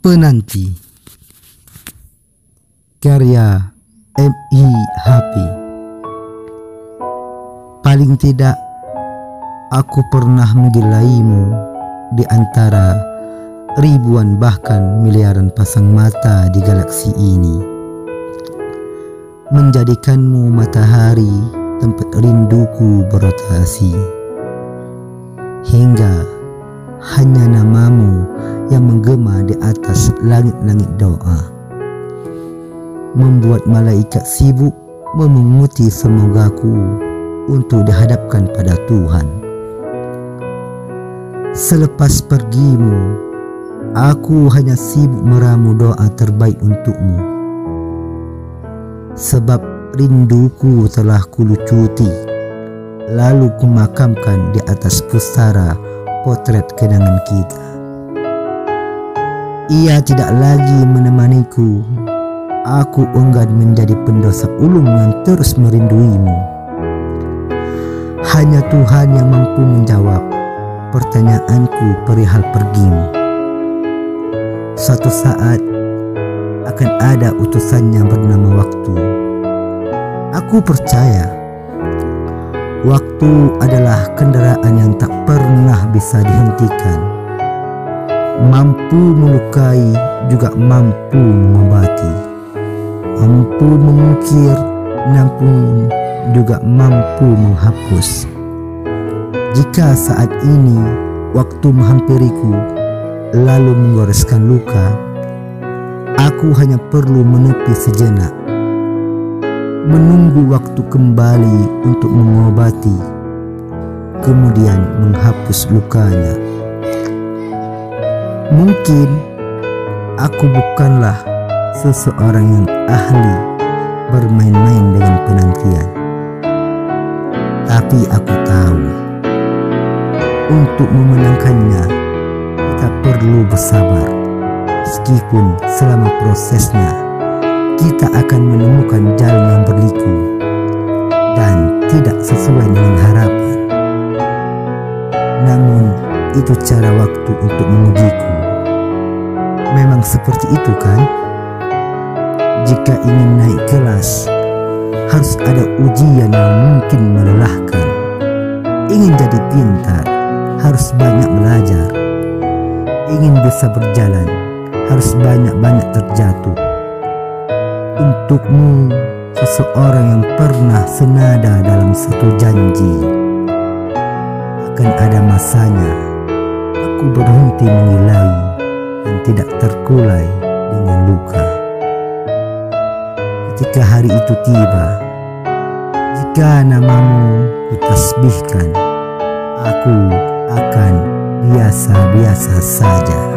Penanti. Karya M.I. Happy Paling tidak aku pernah menggilaimu di antara ribuan bahkan miliaran pasang mata di galaksi ini. Menjadikanmu matahari tempat rinduku berotasi. Hingga hanya namamu yang menggema di atas langit-langit doa. Membuat malaikat sibuk memunguti semogaku untuk dihadapkan pada Tuhan. Selepas pergimu aku hanya sibuk meramu doa terbaik untukmu. Sebab rinduku telah kulucuti lalu kumakamkan di atas pusara potret kenangan kita ia tidak lagi menemaniku. Aku enggan menjadi pendosa ulung yang terus merinduimu. Hanya Tuhan yang mampu menjawab pertanyaanku perihal pergimu. Suatu saat akan ada utusannya bernama waktu. Aku percaya waktu adalah kendaraan yang tak pernah bisa dihentikan mampu melukai juga mampu mengobati mampu mengukir namun juga mampu menghapus. Jika saat ini waktu menghampiriku lalu menggoreskan luka aku hanya perlu menepi sejenak. Menunggu waktu kembali untuk mengobati kemudian menghapus lukanya Mungkin aku bukanlah seseorang yang ahli bermain-main dengan penantian. Tapi aku tahu untuk memenangkannya kita perlu bersabar. Meskipun selama prosesnya kita akan menemukan jalan yang berliku dan tidak sesuai dengan harapan. Namun itu cara waktu untuk mengujiku. Memang seperti itu kan? Jika ingin naik kelas, harus ada ujian yang mungkin melelahkan. Ingin jadi pintar, harus banyak belajar. Ingin bisa berjalan, harus banyak-banyak terjatuh. Untukmu, seseorang yang pernah senada dalam satu janji, akan ada masanya. Aku berhenti mengilai dan tidak terkulai dengan luka. Ketika hari itu tiba, jika namamu kutasbihkan, aku akan biasa-biasa saja.